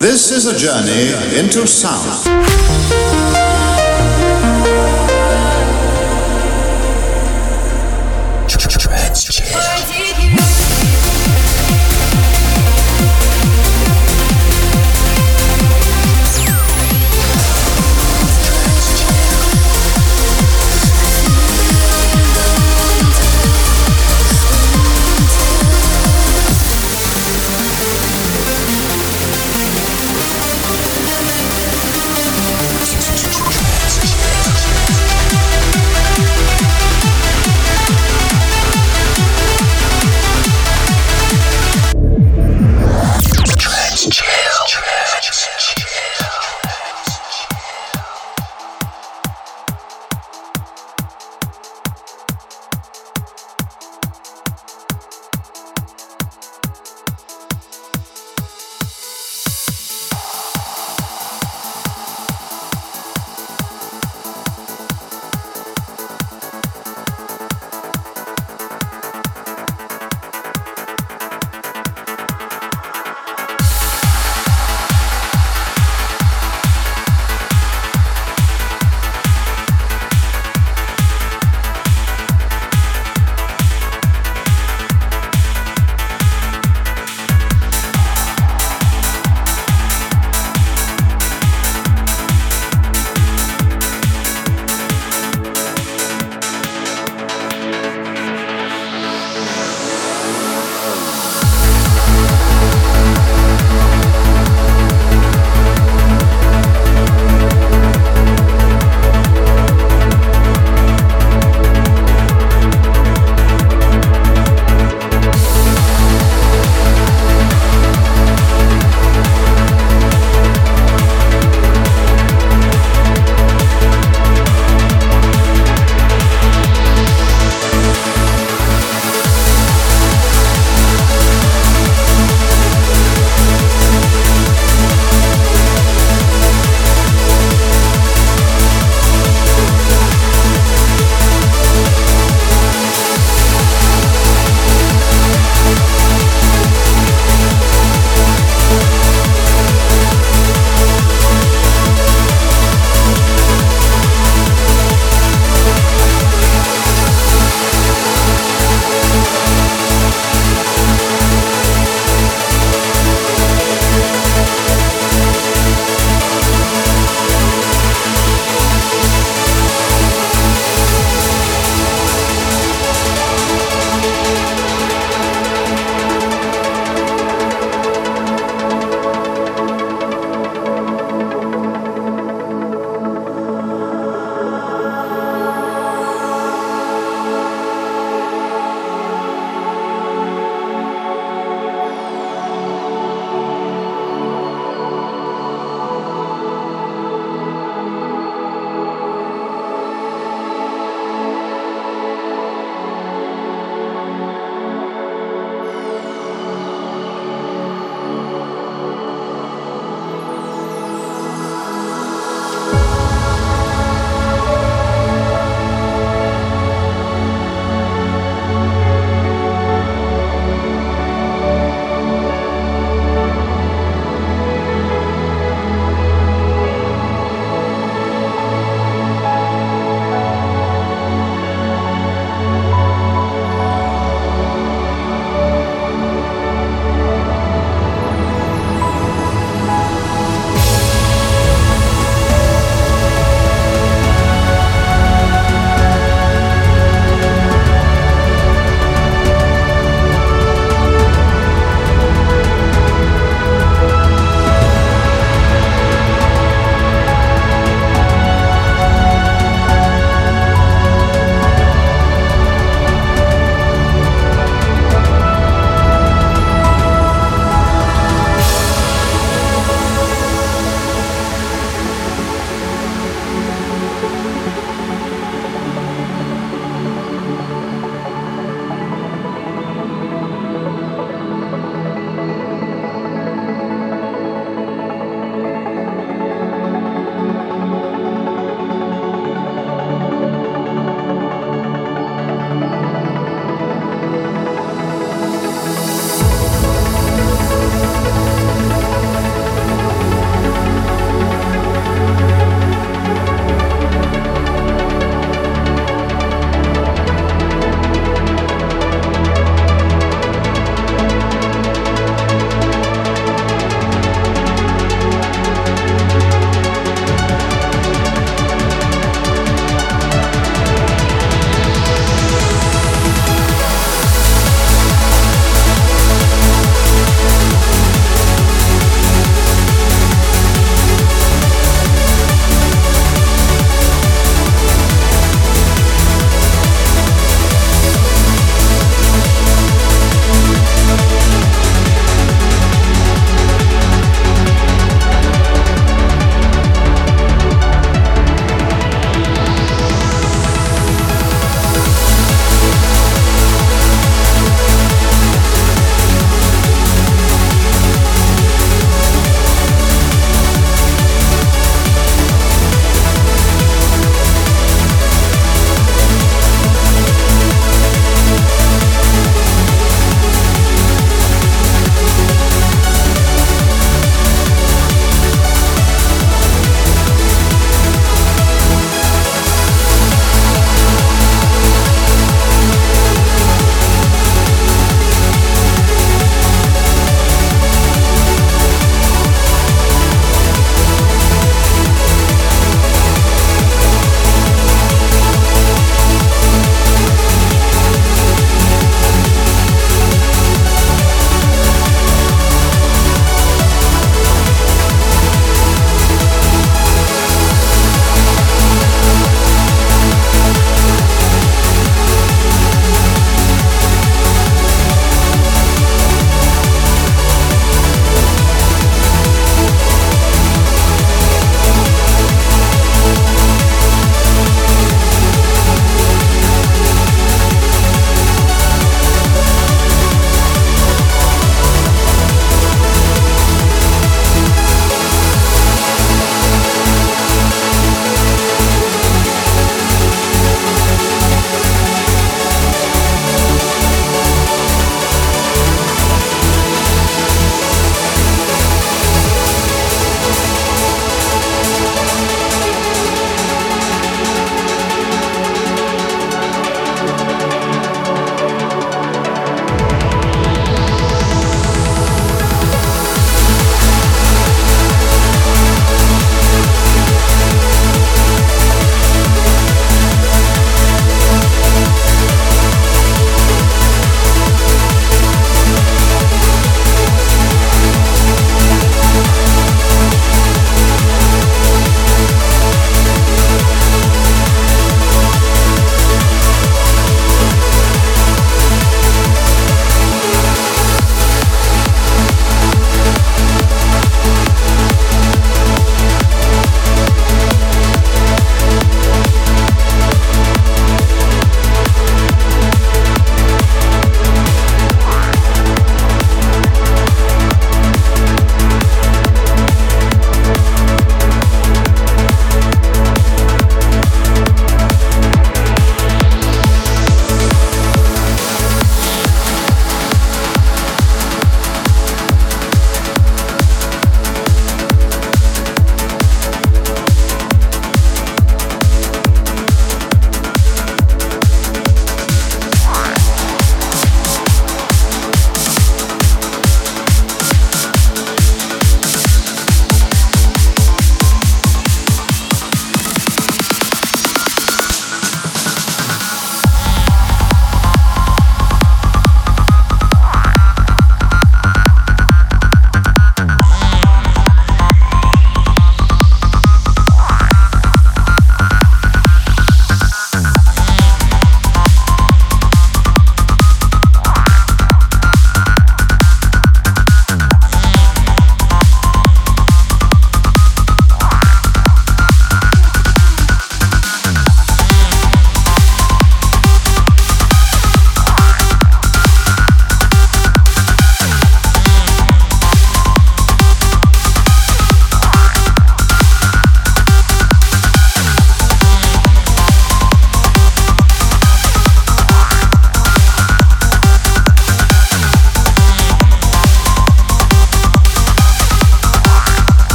This is a journey into sound. Trans-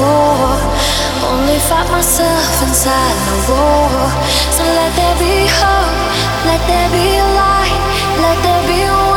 Let it all go. Why let it set? I do not know.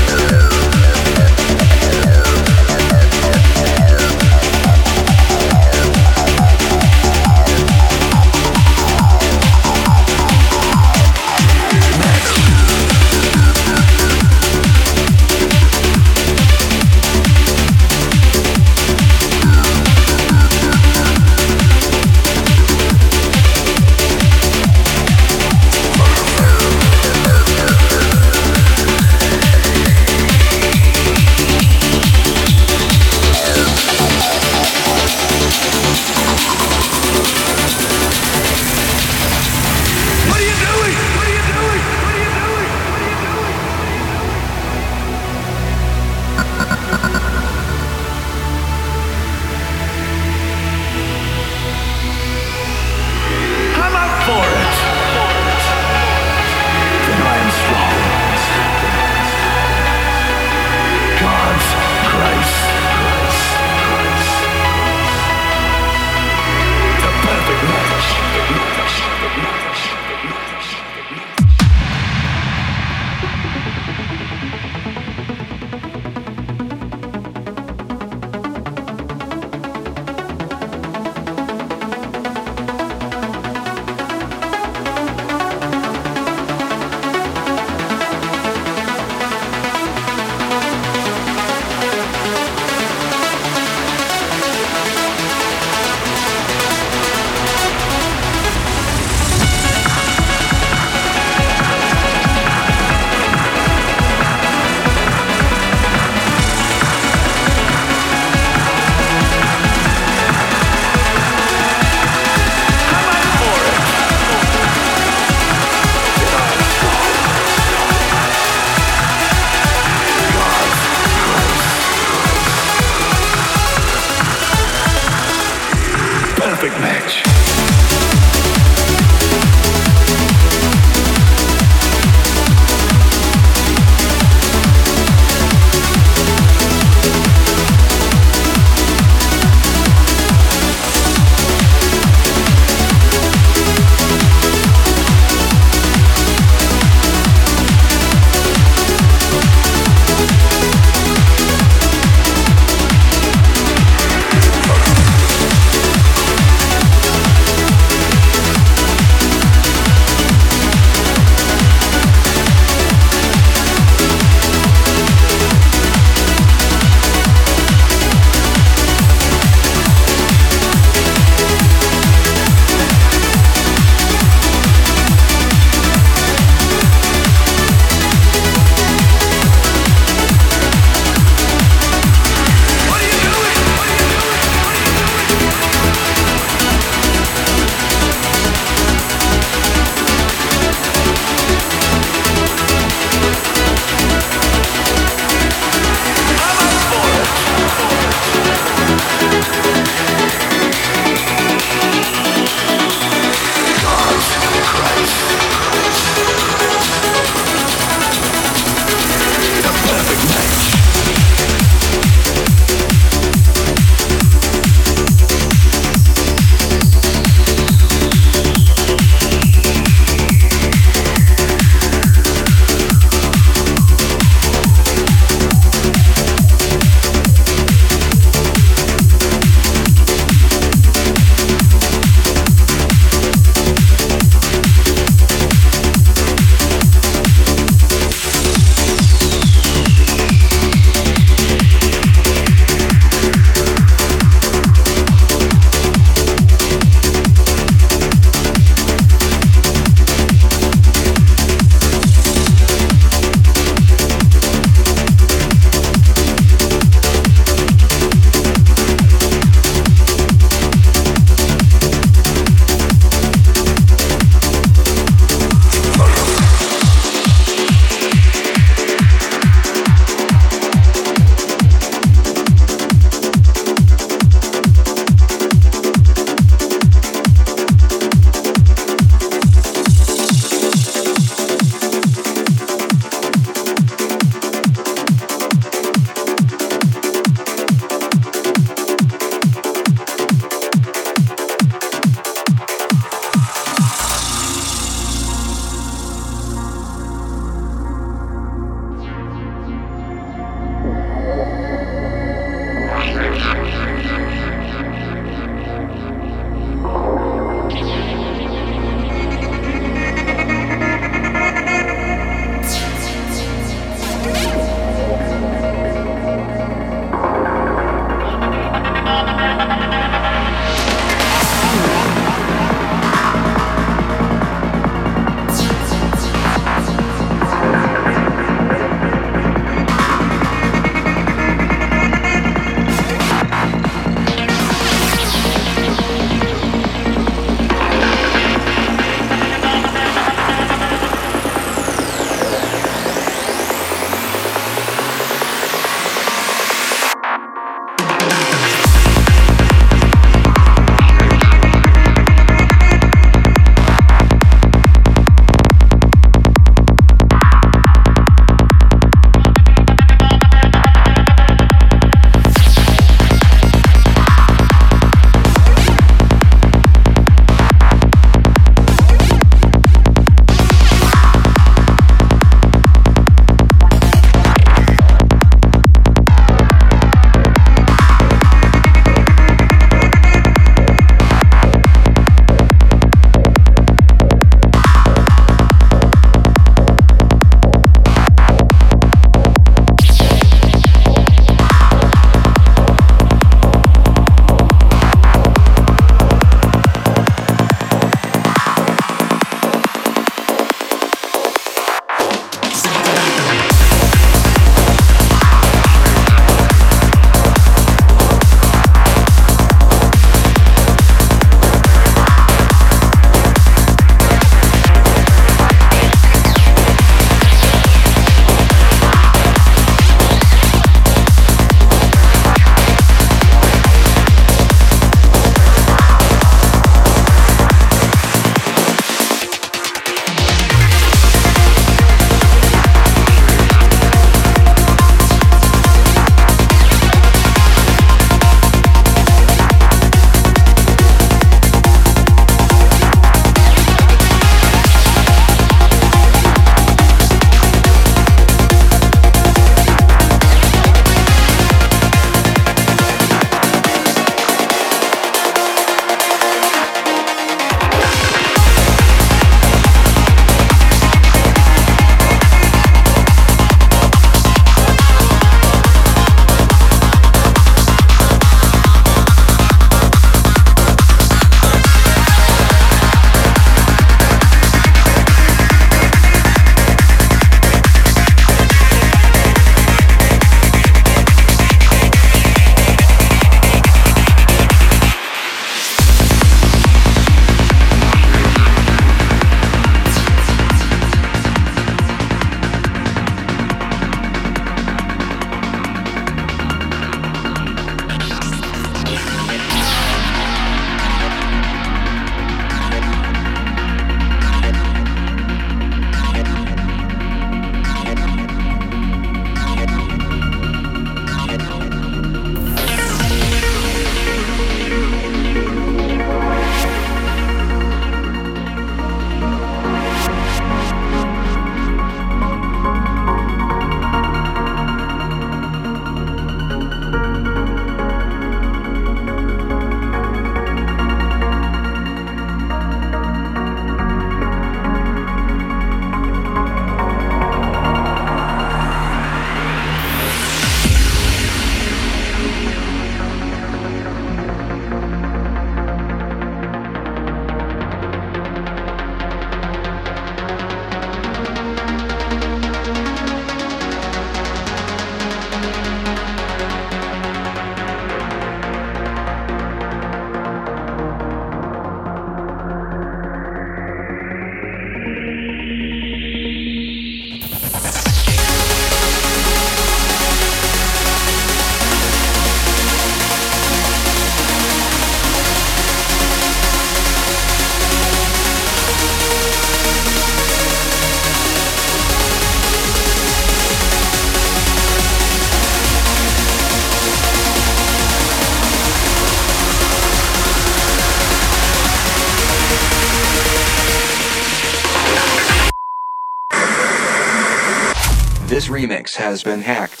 Has been hacked.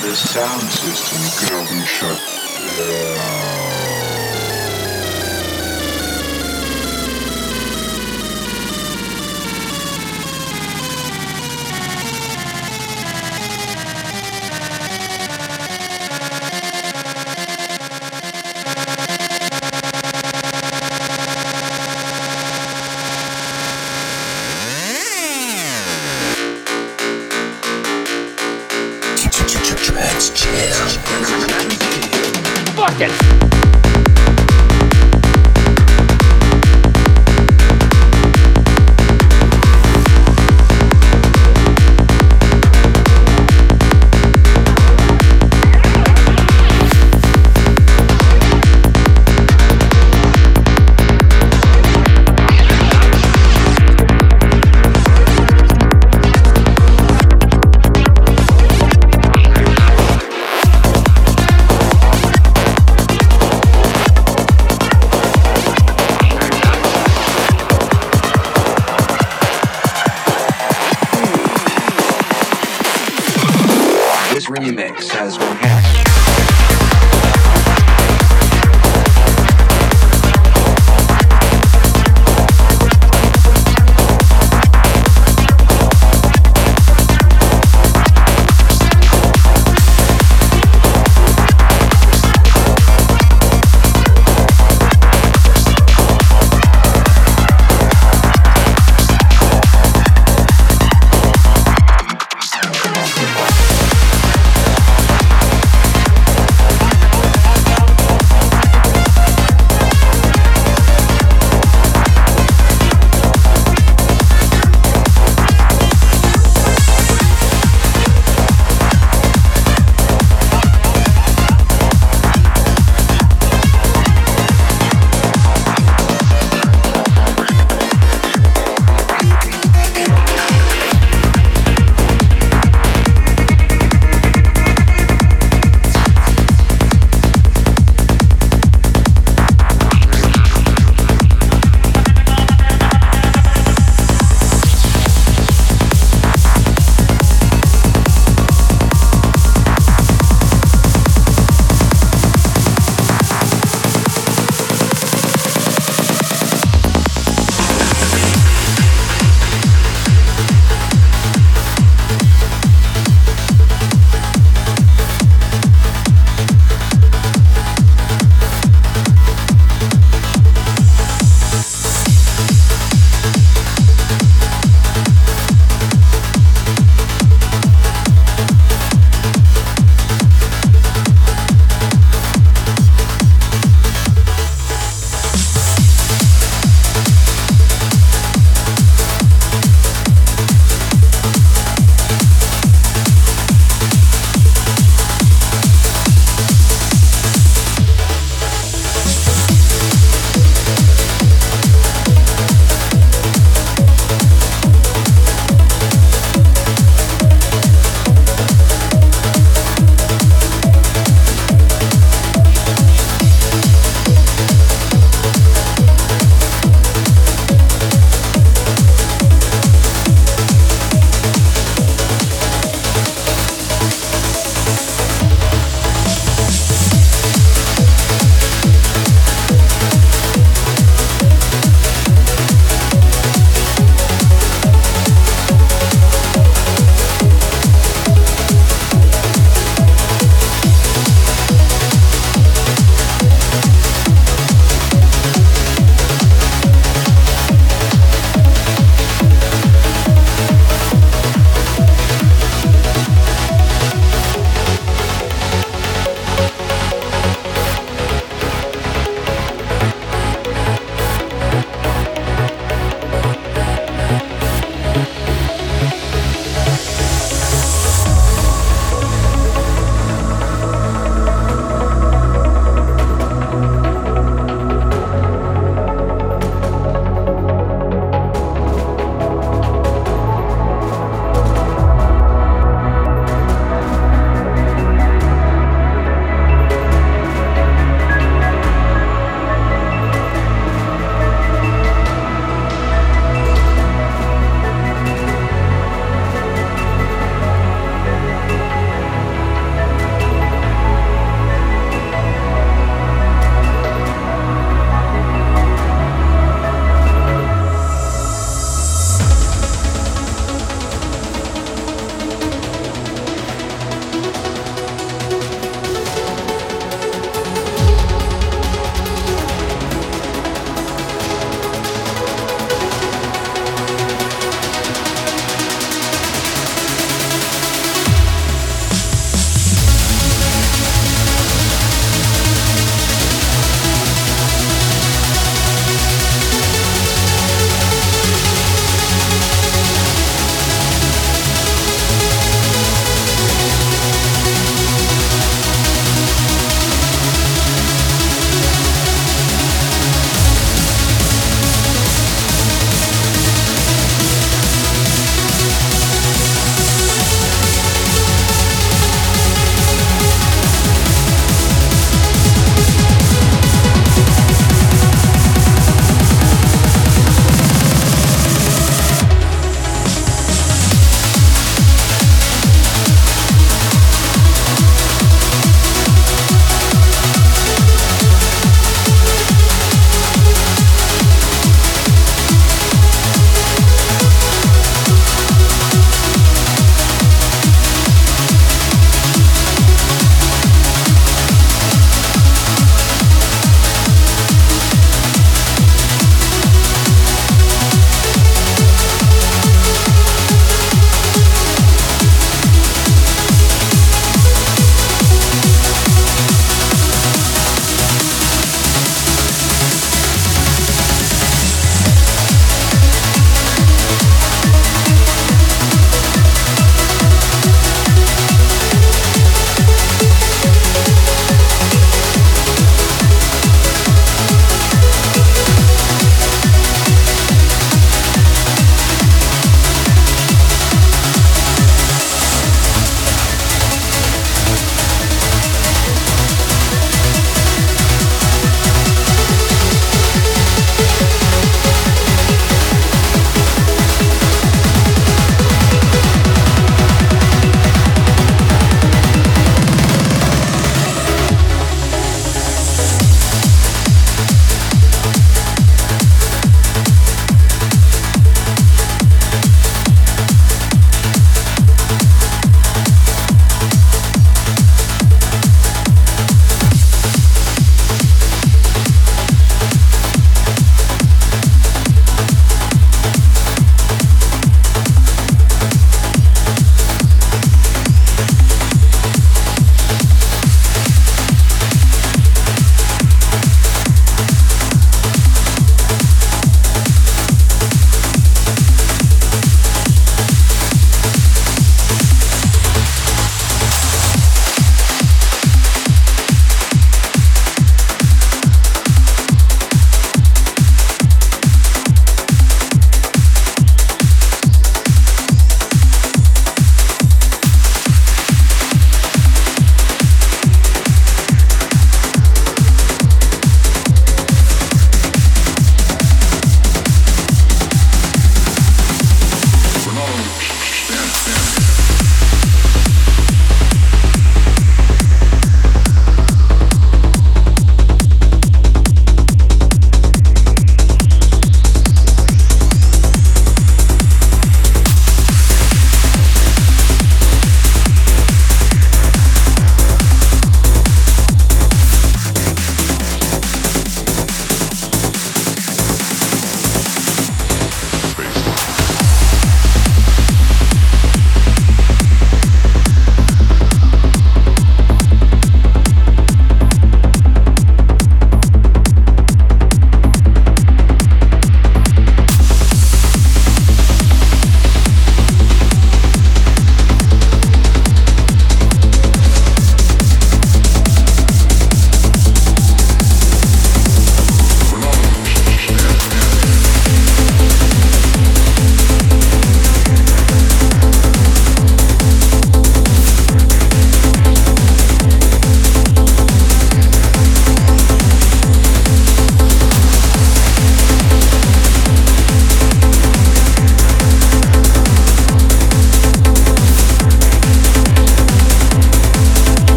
The sound system gonna be shut down.